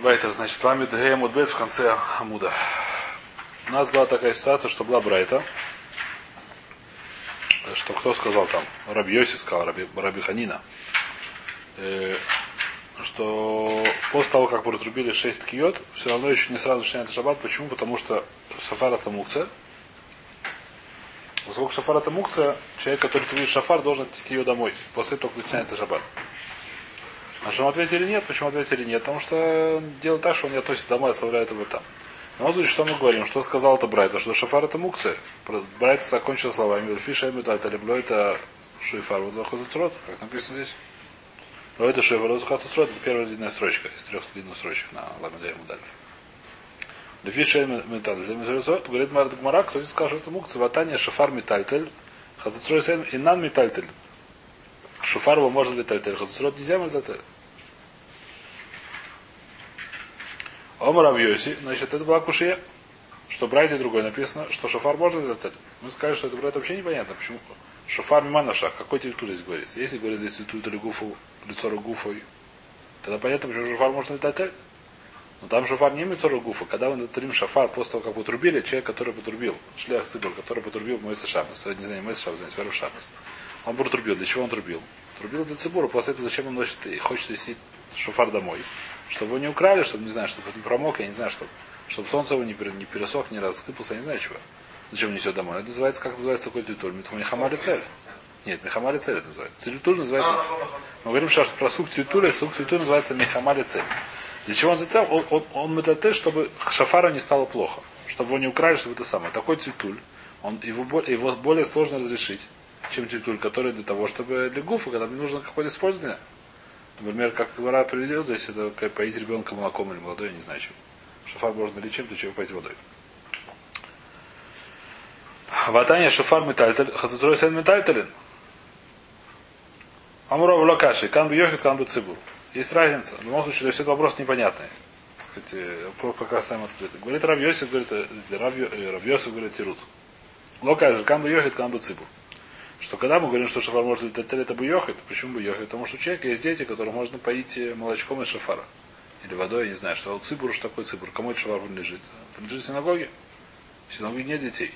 Байтер, значит, ламит Гея Мудбет в конце Амуда. У нас была такая ситуация, что была Брайта, что кто сказал там, Раби сказал, Раби, Раби Ханина, э, что после того, как протрубили 6 ткиот, все равно еще не сразу начинается шаббат. Почему? Потому что шафар это мукция. Поскольку шафар это мукция, человек, который трубит шафар, должен отнести ее домой. После того, как начинается шаббат. А что ответили нет? Почему ответили нет? Потому что дело так, что он не относит домой, оставляет его там. Но случае, что мы говорим? Что сказал это Брайта? Что шафар это мукция. Брайта закончил словами. Фиша это лебло это шифар. Вот как написано здесь. Но это шефа Розухатусрот, это первая длинная строчка из трех длинных строчек на Ламедея Мудалев. Лефиша Металь. Говорит Марат Гмара, кто здесь сказал, что это мукция, ватания шафар метальтель, хацуцрой и нан метальтель. Шуфар его можно метальтель, хацуцрот нельзя метальтель. Омар Авьоси, значит, это была кушия, что брайте другой написано, что шофар можно метальтель. Мы сказали, что это брать вообще непонятно. Почему? Шофар миманаша, какой титул здесь говорится? Если говорится здесь титул гуфу лицо гуфой, тогда понятно, почему шофар можно летать. Но там шофар не лицо гуфа. Когда мы трим шофар после того, как потрубили, человек, который потрубил, шлях цибур, который потрубил Моиса Шабас, не знаю, Моиса Шабас, не Шабас. Он потрубил. Для чего он трубил? Трубил для цибура. После этого зачем он носит хочет нести шофар домой? Чтобы его не украли, чтобы, не знаю, чтобы не промок, я не знаю, чтобы, чтобы солнце его не, не пересох, не рассыпался, я не знаю чего. Зачем несет домой? Это называется, как называется такой титуль? Михамали цель. Нет, Мехамали цель это называется. Цилитуль называется... Мы говорим сейчас про сук цветуля, сук цветуля называется Мехамали цель. Для чего он зацел? Он, он, он метатель, чтобы шафара не стало плохо. Чтобы его не украли, чтобы это самое. Такой цветуль, он, его, его более сложно разрешить, чем цветуль, который для того, чтобы для гуфа, когда мне нужно какое-то использование. Например, как Гвара приведет, здесь это поить ребенка молоком или молодой, я не знаю чем. Шафар можно ли чем-то, чего поить водой. Ватания шафар метальтель, хатутрой сен метальтелен. Амуров локаши, кан бы йохит, кан бы цибур. Есть разница. В любом случае, то есть это вопрос непонятный. Так сказать, вопрос пока оставим открытым. Говорит Равьосик, говорит, Равьосик говорит Тируц. Локаши, кан бы йохит, кан бы цибур. Что когда мы говорим, что шафар может летать, это бы йохит, почему бы йохит? Потому что у человека есть дети, которые можно поить молочком из шафара. Или водой, я не знаю, что цибур, что такое цибур. Кому это шафар принадлежит? Принадлежит синагоге. В синагоге нет детей.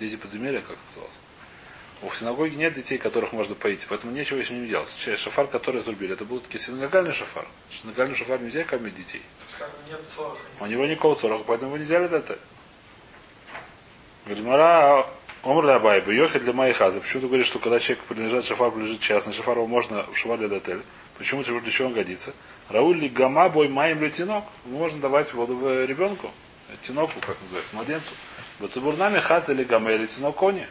Дети подземелья, как это называлось. У синагоги нет детей, которых можно поить, поэтому нечего с ними делать. Шафар, который отрубили, это был таки синагогальный шафар. Синагогальный шафар нельзя кормить детей. Нет У него никакого цораха, поэтому его нельзя летать. Говорит, Мара, Омр Абай, Йохи для Майхаза. Почему ты говоришь, что когда человек принадлежит шафар, принадлежит частный, шафар его можно в шавале отель? Почему ты для чего он годится? Рауль ли гама бой маем ли тинок? Можно давать воду ребенку, тиноку, как называется, младенцу. Бацебурнами хац или гама или тинок кони.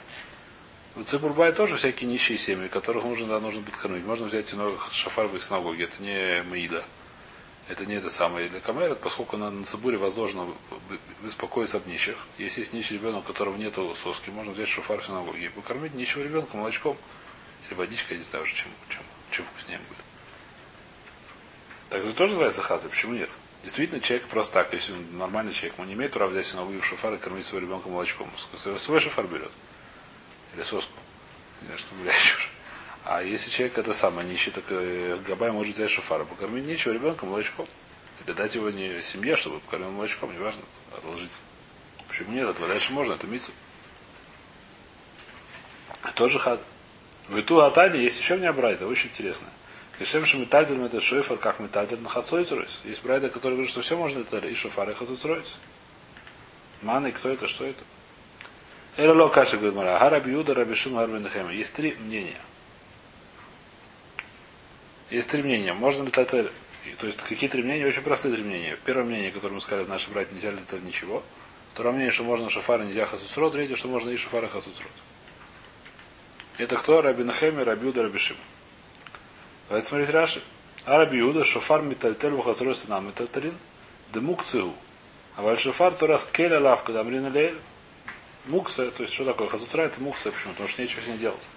В Цибурбай тоже всякие нищие семьи, которых нужно, да, нужно подкормить. Можно взять шафар в синагоге. Это не Маида. Это не это самое. Для Камера, поскольку на, на Цибуре возложено беспокоиться об нищих. Если есть нищий ребенок, у которого нет соски, можно взять шафар в синагоге и покормить нищего ребенка молочком. Или водичкой, не знаю уже, чем, чем, чем вкуснее будет. Так это тоже называется хаза. Почему нет? Действительно, человек просто так, если он нормальный человек, он не имеет права взять синагогу в шафар и кормить своего ребенка молочком. Свой шафар берет или соску. Не знаю, что гуляешь. А если человек это самое нищий, так э, Габай может взять шофара, покормить нечего ребенка молочком. Или дать его не семье, чтобы покормил молочком, неважно, отложить. Почему нет? Этого дальше можно, это мицу. Тоже хаз. В Иту Атане есть еще мне брайта, очень интересно. Кешем Шамитальдер это шофер, как метальдер на Хацойцеройс. Есть брайта, который говорит, что все можно это и шофар, и Хацойцеройс. Маны, кто это, что это? Элло каша говорит Мара. Ага Раби Юда, Раби Шима, Есть три мнения. Есть три мнения. Можно ли это... То есть какие три мнения? Очень простые три мнения. Первое мнение, которое мы сказали, наши братья нельзя летать ничего. Второе мнение, что можно шафара нельзя хасусрот. Третье, что можно и шафара хасусрот. Это кто? Раби Нахеми, Раби Юда, Раби Шима. Давайте смотреть Раши. А Раби Юда, шафар метальтель вахасрот синам метальтелин. Демук цигу. А валь шафар то раз келя лавка дамрина лейль. Мукса, то есть что такое? Хазутра это мукса, почему? Потому что нечего с ней делать.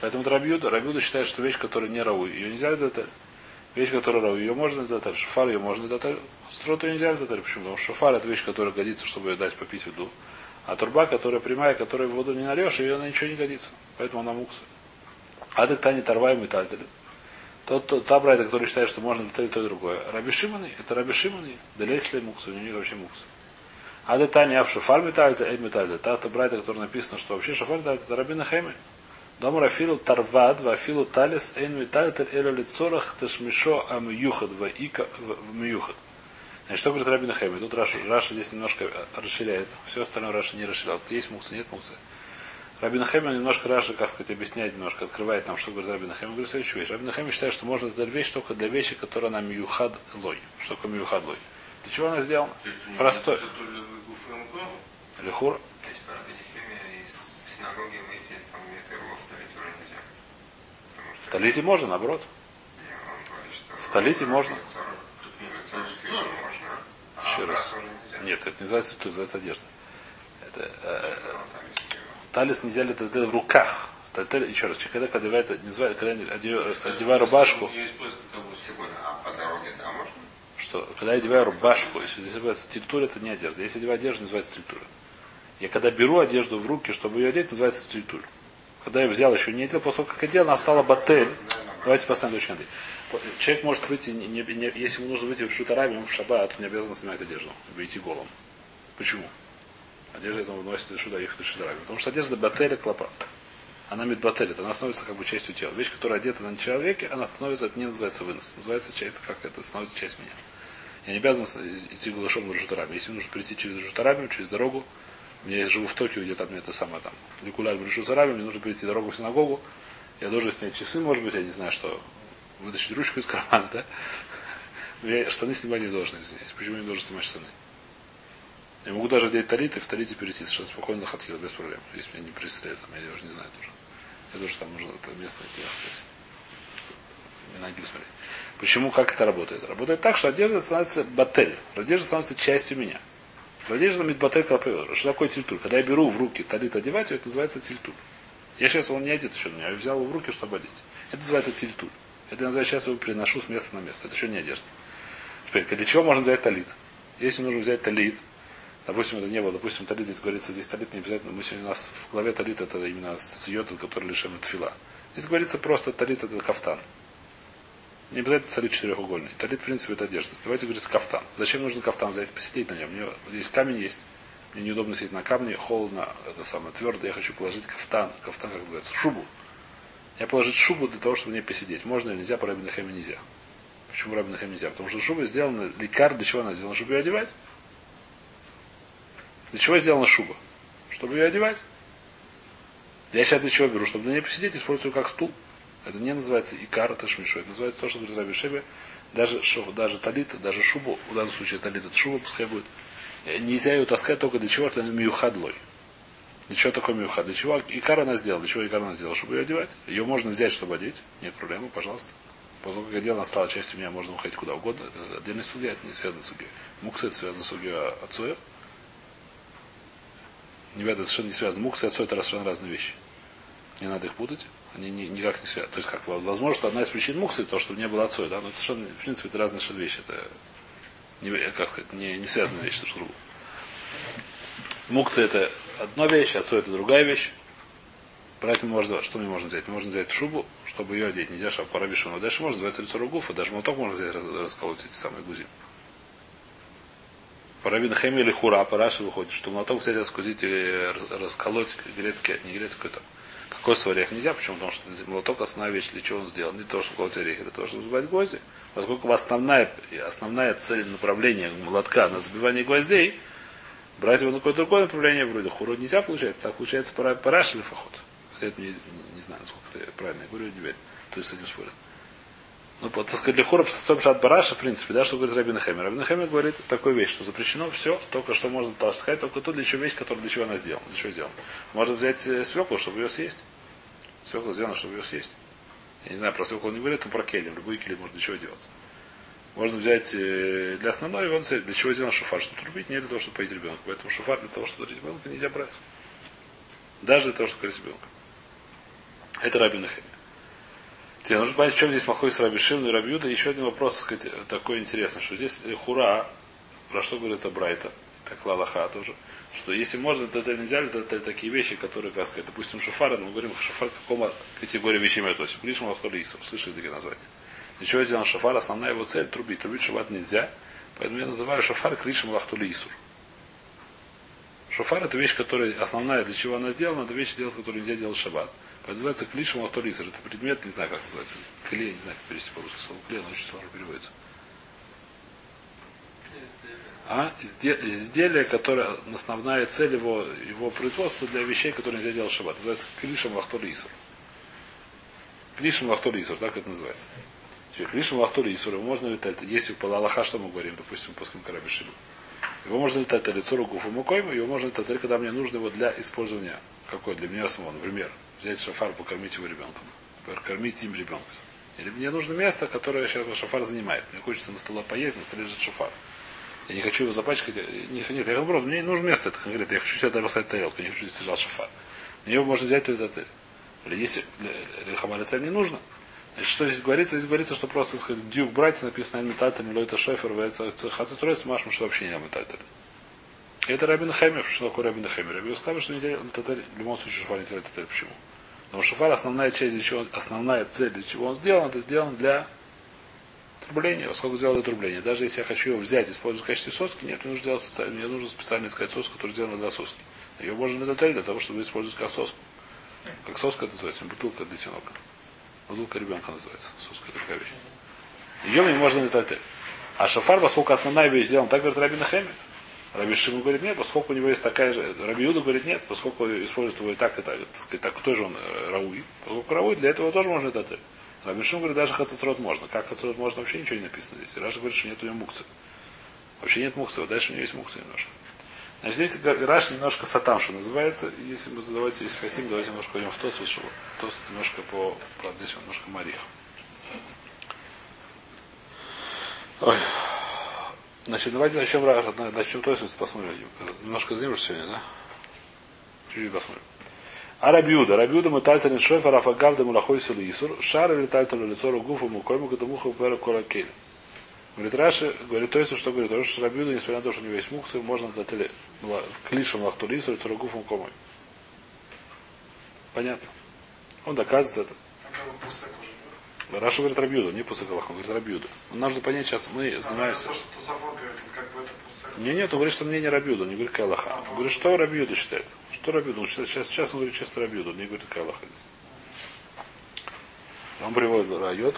Поэтому Рабиуда, Рабиуда считает, что вещь, которая не рау, ее нельзя сделать. Вещь, которая рау, ее можно сделать. Шафар ее можно сделать. Строту ее нельзя сделать. Почему? Потому что шафар это вещь, которая годится, чтобы ее дать попить в еду. А турба, которая прямая, которую в воду не нальешь, ее на ничего не годится. Поэтому она мукса. А так тани торваем и тальтели. Тот, тот, та брайта, который считает, что можно и то и другое. Раби Шиманы, это Раби Шиманы, Делейсли Мукса, у него вообще Мукса. А детание в шафар металь, это эд металь. Та та брайта, которая написано, что вообще шафар это Рабина Хеми. Дом Рафилу Тарвад, Вафилу Талис, Эйн Металь, Эля Лицорах, Ташмишо, Амюхад, Ваика, Мюхад. Значит, что говорит Рабин Хеми? Тут Раша, Раша здесь немножко расширяет. Все остальное Раша не расширял. Есть мукса, нет мукса. Рабин Хеми немножко Раша, как сказать, объясняет, немножко открывает нам, что говорит Рабин Хеми. Говорит следующую вещь. Рабин Хеми считает, что можно дать вещь только для вещи, которая нам мюхад лой. Что такое мюхад лой? Для чего она сделана? Простой. Лихура. В Талите можно, наоборот. В Талите можно. Еще раз. Нет, это не называется это называется одежда. Это, э, талис нельзя ли это в руках. Еще раз, когда одевает, когда одеваю рубашку. Что, когда я одеваю рубашку, если называется тильтур, это не одежда. Если одеваю одежду, называется тильтур. Я когда беру одежду в руки, чтобы ее одеть, называется тильтур. Когда я взял, еще не одел, после того, как одел, она стала батель. Давайте поставим точно Человек может выйти, не, не, если ему нужно выйти в шутарами, в шаббат, он не обязан снимать одежду, выйти голым. Почему? Одежда это он выносит из шуда, из шутарами. Потому что одежда бателя клопа. Она медбателит, она становится как бы частью тела. Вещь, которая одета на человеке, она становится, это не называется вынос, называется часть, как это, становится часть меня. Я не обязан идти голышом в шутарами. Если нужно прийти через шутарами, через дорогу, я живу в Токио, где там это самое там, Ликуляль в Шутарами, мне нужно прийти дорогу в синагогу, я должен снять часы, может быть, я не знаю, что вытащить ручку из кармана, да? Но я штаны снимать не должен, извиняюсь. Почему я не должен снимать штаны? Я могу даже одеть талит и в талите перейти совершенно спокойно на хатхил, без проблем. Если меня не пристреляют, там, я уже не знаю тоже. Я тоже там нужно это место найти, рассказать. Минаги смотреть. Почему, как это работает? Работает так, что одежда становится батель. Одежда становится частью меня. Одежда мидбатель капевер. Что такое тильтуль? Когда я беру в руки талит одевать, это называется тильтуль. Я сейчас он не одет еще на меня, я взял его в руки, чтобы одеть. Это называется тильтуль. Это я называю, сейчас его переношу с места на место. Это еще не одежда. Теперь, для чего можно взять талит? Если нужно взять талит, допустим, это не было, допустим, талит здесь говорится, здесь талит не обязательно, мы сегодня у нас в главе талит это именно с йода, который лишен от фила. Здесь говорится просто талит это кафтан. Не обязательно талит четырехугольный. Талит, в принципе, это одежда. Давайте говорить кафтан. Зачем нужен кафтан взять? Посидеть на нем. Мне, здесь камень есть. Мне неудобно сидеть на камне, холодно, это самое твердо. Я хочу положить кафтан. Кафтан, как называется, шубу. Я положить шубу для того, чтобы мне посидеть. Можно или нельзя, по Рабин Хэме нельзя. Почему Рабин Хэме нельзя? Потому что шуба сделана, лекар для чего она сделана? Чтобы ее одевать. Для чего сделана шуба? Чтобы ее одевать. Я сейчас для чего беру? Чтобы на ней посидеть, использую как стул. Это не называется икар, это шмишу. Это называется то, что говорит Раби Шебе. Даже, шо, даже талит, даже шубу, в данном случае талит, это шуба пускай будет. Нельзя ее таскать только для чего? Это миюхадлой. Для чего такой мюха? Для чего Икар она сделала? Для чего Икар она сделала? Чтобы ее одевать. Ее можно взять, чтобы одеть. Нет проблемы, пожалуйста. Поскольку как дело она стала частью меня, можно уходить куда угодно. Это отдельный судья, это не связано с судьей. Мукса это связано с судьей отцоя. Не это совершенно не связано. Мукса и отцой это совершенно разные вещи. Не надо их путать. Они не, никак не связаны. То есть, как возможно, одна из причин муксы то, что не было отцой, да, но это совершенно, в принципе, это разные вещи. Это не, как сказать, не, не связанные вещи друг с другом. Мукцы это одна вещь, отцу это другая вещь. Поэтому можно, что мне можно взять? Можно взять шубу, чтобы ее одеть. Нельзя шаб парабишу. Но дальше можно называется лицо ругуфа. Даже молоток можно взять, расколоть эти самые гузи. Парабин Хеми или Хура, Параши выходит, что молоток взять, раскусить и расколоть грецкий, не грецкий, это свой орех нельзя, почему? Потому что молоток основная вещь, для чего он сделан, не то, чтобы колоть орех, для того, чтобы забивать гвозди. Поскольку основная, основная цель направления молотка на забивание гвоздей, Брать его на какое-то другое направление, вроде хуру нельзя получается, так получается пара, параш или фахот. Хотя это не, не, знаю, насколько это правильно я говорю, не верю. То есть с этим спорят. Ну, так сказать, для хора стоп шат бараша, в принципе, да, что говорит Рабин Хэмер. Рабин Хэмер говорит такую вещь, что запрещено все, только что можно толстать, только то, для чего вещь, которая для чего она сделана, для чего сделана. Можно взять э, свеклу, чтобы ее съесть. Свекла сделана, чтобы ее съесть. Я не знаю, про свеклу не говорит, но про келем. Любой келем можно для чего делать. Можно взять э, для основной, он для чего сделан шофар, чтобы трубить, не для того, чтобы поить ребенка. Поэтому шофар для того, чтобы дарить ребенка, нельзя брать. Даже для того, чтобы кормить ребенка. Это Рабин Нахеми. Тебе нужно понять, в чем здесь махой с Раби Шимну и Рабиуда. Еще один вопрос сказать, такой интересный, что здесь хура, про что говорит Абрайта, так Лалаха тоже, что если можно, это, это нельзя, это, это такие вещи, которые, как сказать, допустим, шофар, мы говорим, шофар к какому категории вещей мы относим. Лишь Малахолисов, слышали такие названия. Для чего сделан шафар? Основная его цель трубить. Трубить шаббат нельзя. Поэтому я называю шафар кришем лахтули исур. Шофар это вещь, которая основная, для чего она сделана, это вещь, сделать, которую нельзя делать в шаббат. Называется клишем лахтулисер. Это предмет, не знаю, как называется. Клей, не знаю, как перевести по-русски слово клей, но очень сложно переводится. А? Изделие, которое основная цель его, его производства для вещей, которые нельзя делать в шаббат. Называется клишем лахтулисер. Клишем лахтулисер, так это называется. Теперь клишем лахтулисер, можно летать. Если по Аллаха, что мы говорим, допустим, после Карабишиба. Его можно летать лицо гуфу мукойма, его можно летать когда мне нужно его для использования. Какой? Для меня самого. Например, взять шафар, покормить его ребенком. Покормить им ребенка. Или мне нужно место, которое сейчас шафар занимает. Мне хочется на столе поесть, на столе лежит шафар. Я не хочу его запачкать. Нет, нет я наоборот, мне не нужно место это конкретно. Я хочу сюда поставить тарелку, я не хочу здесь лежал шафар. Мне его можно взять этот Или если для хамалица не нужно, Значит, что здесь говорится? Здесь говорится, что просто, так сказать, дюк брать написано метатель, лойта шофер, хацатроец, машма, что вообще не метатель. Это Рабин Хемер. Что такое Рабин Хемер? Рабин сказал, что нельзя татарь, в любом случае шафар не татарь. Почему? Потому что шафар основная часть, для чего, основная цель, для чего он сделан, это сделан для трубления. Сколько сделал для трубления. Даже если я хочу его взять, использовать в качестве соски, нет, мне нужно специально. Мне нужно специально искать соску, которая сделана для соски. Ее можно на для того, чтобы использовать как соску. Как соска это называется, бутылка для тинока. Бутылка ребенка называется. Соска такая вещь. Ее мне можно летать. А шафар, поскольку основная вещь сделана, так говорит Раби Нахеми. Раби Шиму говорит нет, поскольку у него есть такая же. Раби Юда говорит нет, поскольку использует его и так, и так, так сказать, так тоже он э, рауи. Поскольку рауи, для этого тоже можно летать. Раби Шиму говорит, даже хацатрот можно. Как хацатрот можно, вообще ничего не написано здесь. Раша говорит, что нет у него мукцы. Вообще нет мукцы, а дальше у него есть мукцы немножко. Значит, здесь Раш немножко сатам, что называется. Если мы давайте, если хотим, давайте немножко пойдем в Тос, чтобы Тос немножко по, по здесь вот немножко Марих. Ой. Значит, давайте начнем Раш, начнем Тос, посмотрим. Немножко задержим сегодня, да? Чуть-чуть посмотрим. А Рабиуда. Рабиуда мы тальталин шофер афагавда мулахой силы Исур. Шар или тальталин лицо гуфа мукойму гадамуха пера колакель. Говорит Раши, говорит то есть, что говорит, потому что Рабиуда, несмотря на то, что у него есть муксы, можно дать клишем лахтулису и царагуфом комой. Понятно. Он доказывает это. Раша говорит Рабиуда, не Пусакалах, он говорит Рабиуда. Он нужно понять, сейчас мы занимаемся. Не, нет, он говорит, что мнение Рабиуда, он не говорит Кайлаха. Он говорит, что Рабиуда считает. Что Рабиуда? Он считает, сейчас, сейчас он говорит чисто Рабиуда, он не говорит Кайлаха здесь. Он приводит райот.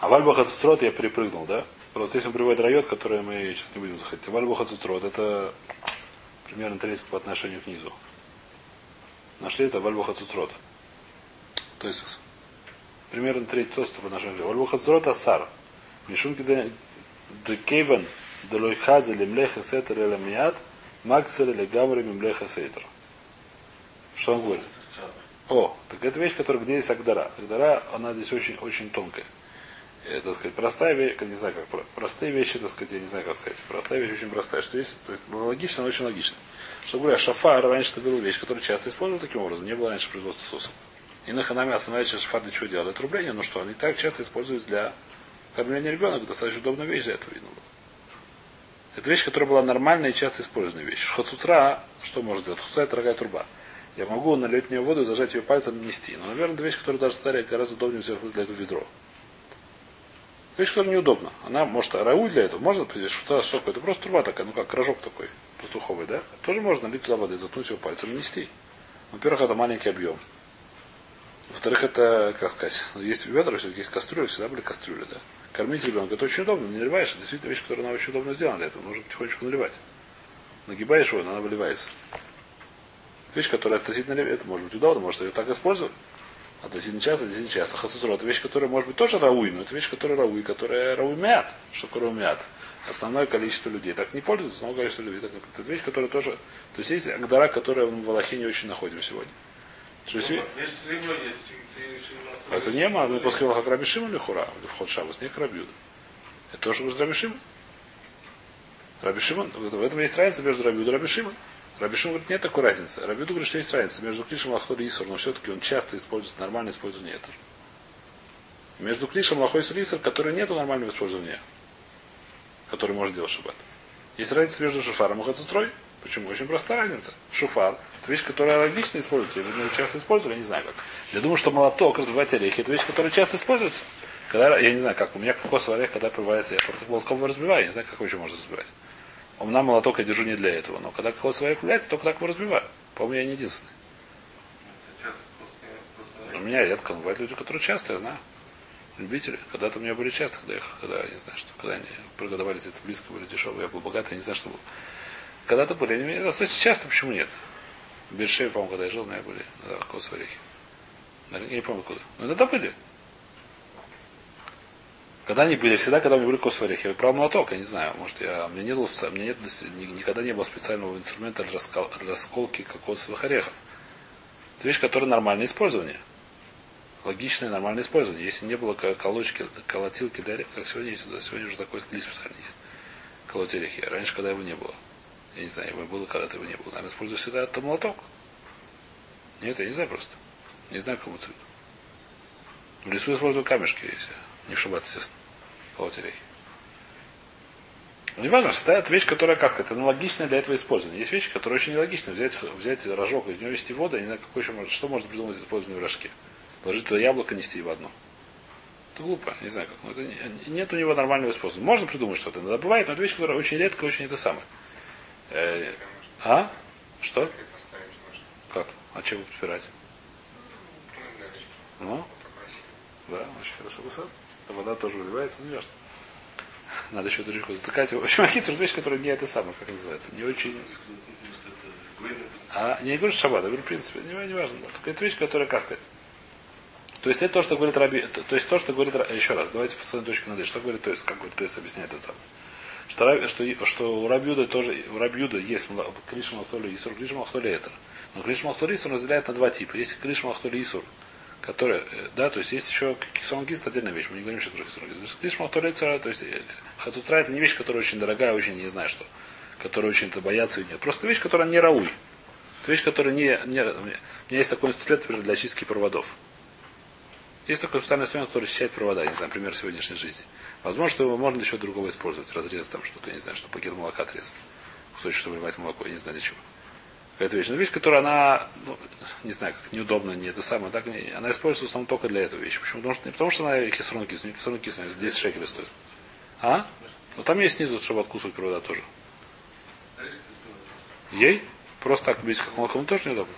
А вальбаха цистрот я перепрыгнул, да? Просто здесь он приводит райот, который мы сейчас не будем заходить. Вальбаха цистрот это примерно треть по отношению к низу. Нашли это вальбаха цистрот. То есть примерно треть тоста по к Вальбаха цистрот асар. Мишунки де кейвен де лойхазе лемлеха сетер или мият макцер или гамри мемлеха сетер. Что он говорит? О, так это вещь, которая где есть Агдара. Агдара, она здесь очень, очень тонкая это, так сказать, простая вещь, не знаю как, простые вещи, так сказать, я не знаю как сказать. Простая вещь очень простая, что есть, то есть логично, но очень логично. Что говоря, шафар раньше это была вещь, которую часто использовали таким образом, не было раньше производства соуса. И на ханаме остановится шафар для чего делают? Рубление, ну что, они так часто используются для кормления ребенка, достаточно удобная вещь для этого видно было. Это вещь, которая была нормальная и часто использованная вещь. Хоцутра, что может делать? Это дорогая труба. Я могу налить в нее воду и зажать ее пальцем нести. Но, наверное, это вещь, которая даже старая гораздо удобнее взять для этого ведро. Вещь, которая неудобна. Она может рау для этого. Можно что-то соку. Это просто труба такая, ну как рожок такой, пастуховый, да? Тоже можно лить туда воды, заткнуть его пальцем и нести. Во-первых, это маленький объем. Во-вторых, это, как сказать, есть ведра, есть кастрюля, всегда были кастрюли, да. Кормить ребенка, это очень удобно, не наливаешь, это действительно вещь, которая она очень удобно сделана для этого, нужно потихонечку наливать. Нагибаешь его, она выливается. Вещь, которая относительно это может быть удобно, может ее так использовать. Относительно часто, относительно часто. Хасусур это вещь, которая может быть тоже рауи, но это вещь, которая рауи, которая рауи мят. Что такое мят? Основное количество людей. Так не пользуются, но количество людей. Так, это вещь, которая тоже... То есть есть агдара, которая в Аллахе не очень находим сегодня. То есть, это не ма, мы после Аллаха Рабишима или Хура, или вход Шабас, не Крабюда. Это тоже говорит Рабишима. Рабишима, в этом есть разница между Рабюда и Рабишима. Рабишин говорит, нет такой разницы. Рабиду говорит, что есть разница между клишем лахой и исур, но все-таки он часто использует нормальное использование этер. Между клишем лахой и исур, который нету нормального использования, который может делать шаббат. Есть разница между шуфаром и хацутрой. Почему? Очень простая разница. Шуфар – это вещь, которая логично используется. Или часто использовали, я не знаю как. Я думаю, что молоток разбивать орехи – это вещь, которая часто используется. Когда, я не знаю, как у меня кокосовый орех, когда прорывается, я молотком его разбиваю, я не знаю, как его еще можно разбивать. У меня молоток я держу не для этого, но когда кокосовый орех появляется, только так его разбиваю. По-моему, я не единственный. У меня редко, но бывают люди, которые часто, я знаю. Любители. Когда-то у меня были часто, когда я, когда, я не знаю, что, когда они продавались это близко, были дешевые, я был богатый, я не знаю, что было. Когда-то были, достаточно часто, почему нет? В Бершеве, по-моему, когда я жил, у меня были да, кокосовые орехи. Я не помню куда. Но иногда были. Когда они были, всегда, когда у меня были кокосовые орехи, я брал молоток, я не знаю, может, я, меня, нет, у меня нет, никогда не было специального инструмента раскол, расколки кокосовых орехов. Это вещь, которая нормальное использование. Логичное нормальное использование. Если не было колочки, колотилки для ореха, как сегодня есть, сегодня уже такой клей специальный есть. Колоть орехи. Раньше, когда его не было. Я не знаю, его было, когда-то его не было. Наверное, использую всегда это молоток. Нет, я не знаю просто. Не знаю, какому цвету. В лесу использую камешки, если не в шаббат, естественно. Колоть орехи. Но не важно, стоит вещь, которая, как сказать, аналогичная для этого использования. Есть вещи, которые очень нелогичны. Взять, взять рожок, из него вести воду, я не знаю, какой еще может, что можно придумать из использования в рожке. Положить туда яблоко, нести его одно. Это глупо, не знаю как. Но это не, нет у него нормального использования. Можно придумать что-то. Иногда бывает, но это вещь, которая очень редко, очень это самое. Э, а? Что? Как? А чего подпирать? Ну? Да, очень хорошо высот. Вода тоже выливается, ну ясно. Надо еще дырочку затыкать. В общем, какие-то вещи, которые не это самое, как называется, не очень... А, не говорю шаббат, я говорю, в принципе, не, не важно. Только это вещь, которая, как сказать. То есть это то, что говорит Раби, то есть то, что говорит, еще раз, давайте по своей точке над что говорит, то есть, как говорит, то есть объясняет это самое. Что, что, что у Рабьюда тоже, у Рабьюда есть Криш Махтоли Исур, Криш Махтоли Этер. Но Криш Махтоли Исур разделяет на два типа. Есть Криш Махтоли Исур, который, э, да, то есть есть еще кисонгист, отдельная вещь, мы не говорим сейчас про кисонгист. Криш Махтоли Этер, то есть э, хацутра это не вещь, которая очень дорогая, очень не знаю что, которая очень это боятся и нет. Просто вещь, которая не рауй. Это вещь, которая не, не... У меня есть такой инструмент, например, для чистки проводов. Есть такой специальный инструмент, который считает провода, не знаю, например, сегодняшней жизни. Возможно, что его можно еще другого использовать, разрез там что-то, я не знаю, что пакет молока отрезать. Кусочек, чтобы выливать молоко, я не знаю для чего. Какая-то вещь. Но вещь, которая она, ну, не знаю, как неудобно, не это самое, так, не, она используется в основном только для этого вещи. Почему? Потому что, не потому что она кислород кислая, кислород кислая, 10 шекелей стоит. А? Ну там есть снизу, чтобы откусывать провода тоже. Ей? Просто так бить как молоко, тоже неудобно.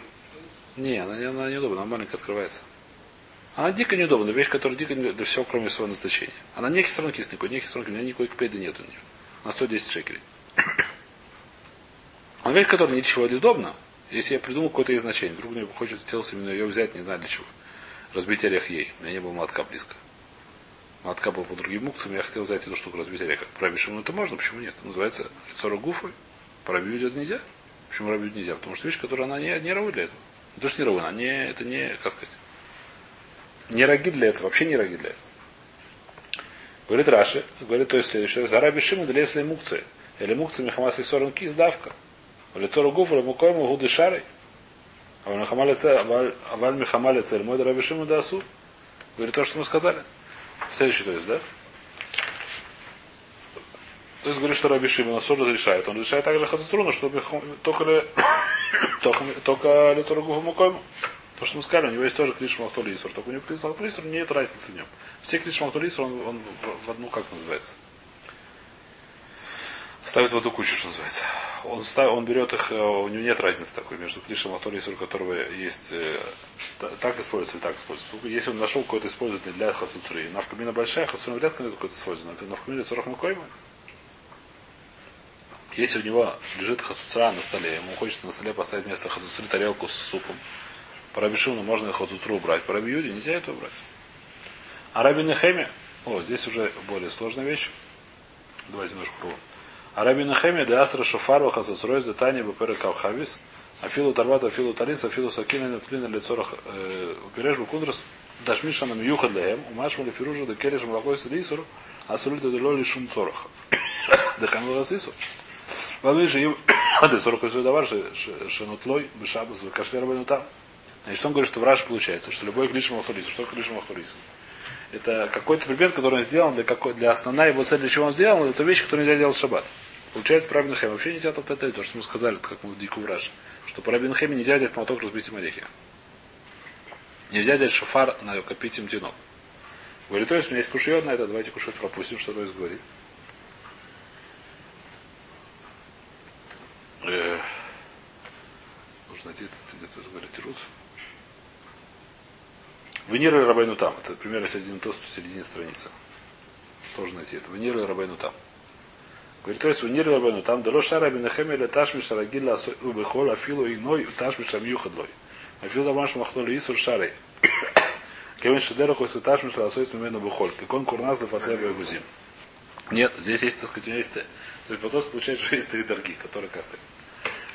Не, она, она неудобна, она маленько открывается. Она дико неудобна, вещь, которая дико не для всего, кроме своего назначения. Она не хисрон кисникой, не хисрон у меня никакой кпеды нет у нее. На 110 шекелей. Она вещь, которая ничего не удобна, если я придумал какое-то ей значение. Вдруг мне хочется хотелось именно ее взять, не знаю для чего. Разбить орех ей. У меня не было молотка близко. Молотка был по другим мукцам, я хотел взять эту штуку, разбить орех. Про Бишиму это можно, почему нет? называется лицо Рогуфы. Про это нельзя. Почему рабить нельзя? Потому что вещь, которая она не, не равы для этого. Не то, что не равы, она не, это не, как сказать, не роги для этого, вообще не роги для этого. Говорит Раши, говорит то есть следующее. Зараби Шиму для если мукцы. Или мукцы Мехамас и Сорон Кис давка. Лицо ругуфа, мукой ему гуды шары. А валь Мехамале цель мой Раби Шиму дасу. Говорит то, что мы сказали. Следующий, то есть, да? То есть говорит, что Раби Шимон Асур разрешает. Он разрешает также Хацатруну, чтобы только только, только лицо мукой то, что мы сказали, у него есть тоже Криш Махтулисур. Только у него Криш Махтулисур нет разницы в нем. Все Криш Махтулисур, он, он в одну, как называется? Ставит в одну кучу, что называется. Он, ставит, он берет их, э, у него нет разницы такой между Кришем и Махтулисур, которого есть э, так используется или так используется. Если он нашел какое-то использование для хасутуры, навкамина большая, хасутура вряд ли какое-то использование. Навкамина 40 мукойма. Если у него лежит хасутра на столе, ему хочется на столе поставить вместо хасутри тарелку с супом, по можно их от утру убрать. По нельзя это убрать. А Раби Нехеме, о, здесь уже более сложная вещь. Давайте немножко пробуем. А Раби Нехеме, де Астра Шофарва Хасацройз, де Тани, Бепера Калхавис, Афилу Тарвата, Афилу Талис, Афилу Сакина, Нефтлина, Лицорах, Упереш Букундрас, Дашмишана Мьюха Леем, Умашма Лефиружа, де Келеш Малакой Садисур, Асулита де Лоли Шум Цорах. Де Хамила Сису. Валыжи им, де Сорок Давар, Шенутлой, Бешабас, Кашлер Бенутам. Значит, он говорит, что в Раш получается, что любой клишем ахурису. Что клишем ахурису? Это какой-то предмет, который он сделал для, какой, для основной его цели, для чего он сделал, это вещь, которую нельзя делать в шаббат. Получается, про Рабин вообще нельзя тот это, то, что мы сказали, как мы Дику Враж, что по Рабин нельзя взять молоток разбить им орехи. Нельзя взять шофар на копить им тянок. Говорит, то есть у меня есть кушьет на это, давайте кушать пропустим, что то есть говорит. Э, нужно найти, где-то говорит, Тирус. Венера Рабайну там. Это примерно середина тост в середине страницы. Тоже найти это. Венера Рабайну там. Говорит, то есть Венера Рабайну там. Дало шара бинахемеля ташми шарагилла убехол афилу иной ташми шамюхадлой. Афилу дамаш махнули исур шарей. Кевин шедера хой суташми шаласой мену бухоль. Кикон курназ лефацер гузим. Нет, здесь есть, так сказать, у меня есть... То есть потом получается, что есть три дорги, которые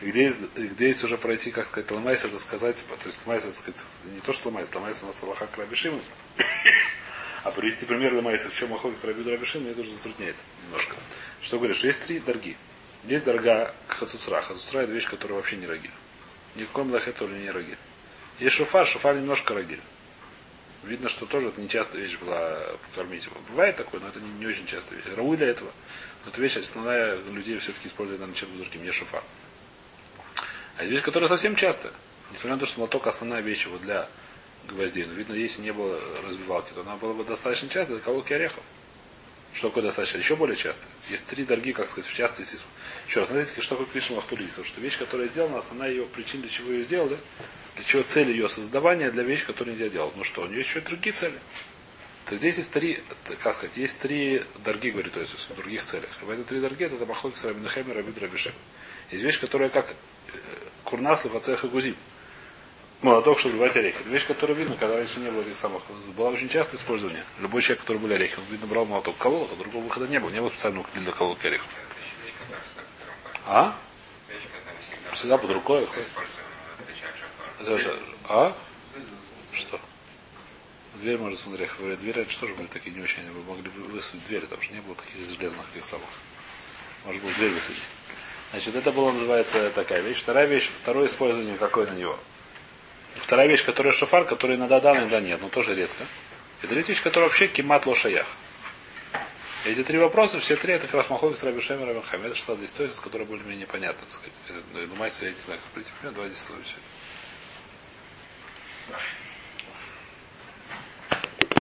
где есть, где есть уже пройти, как сказать, ломайс, это сказать, то есть ломайс, это сказать, не то, что ломайс, ломайс у нас Аллаха Рабишима, а привести пример ломайса, в чем охотник с Рабиду Рабишима, мне тоже затрудняет немножко. Что говоришь, есть три дорги. Есть дорога хацуцра. Хацуцра это вещь, которая вообще не рогиль. Никакой млахе тоже не рогиль. Есть шуфар, шуфар немножко рогиль. Видно, что тоже это не частая вещь была покормить его. Бывает такое, но это не, не очень частая вещь. Рауи для этого. Но эта вещь основная людей все-таки используют на чем-то другим, не шуфар. А есть вещь, которая совсем часто. Несмотря на то, что молоток основная вещь его для гвоздей. Но видно, если не было разбивалки, то она была бы достаточно часто для колоки орехов. Что такое достаточно? Еще более часто. Есть три дорогие, как сказать, в частности. Еще раз, смотрите, что такое Кришна Махтулиса. Что вещь, которая сделана, основная ее причина, для чего ее сделали, для чего цель ее создавания, для вещи, которую нельзя делать. Ну что, у нее есть еще другие цели. То здесь есть три, как сказать, есть три дорогие, говорит, то есть в других целях. В эти три дорогие это Махлок Сарабинахем и Рабид Рабишем. Есть вещь, которая как курнаслов, ацех и гузим. Молоток, чтобы выбивать орехи. Это вещь, которая видно, когда раньше не было этих самых. Было очень часто использование. Любой человек, который были орехи, он, видно, брал молоток, колол, а другого выхода не было. Не было специального для кололки орехов. А? Всегда под рукой. А? Что? Дверь может смотреть. Двери раньше тоже были такие не очень. Вы могли бы высунуть двери, там же не было таких железных этих самых. Может было дверь высадить. Значит, это было называется такая вещь. Вторая вещь, второе использование какое на него. Вторая вещь, которая шофар, которая иногда да, иногда нет, но тоже редко. И третья вещь, которая вообще кемат лошаях. Эти три вопроса, все три, это как раз Махлокис, Раби Шемер, Раби Хамед, что здесь то есть, которые более-менее понятны, так сказать. Думается, я не знаю, как прийти. Давайте следующее.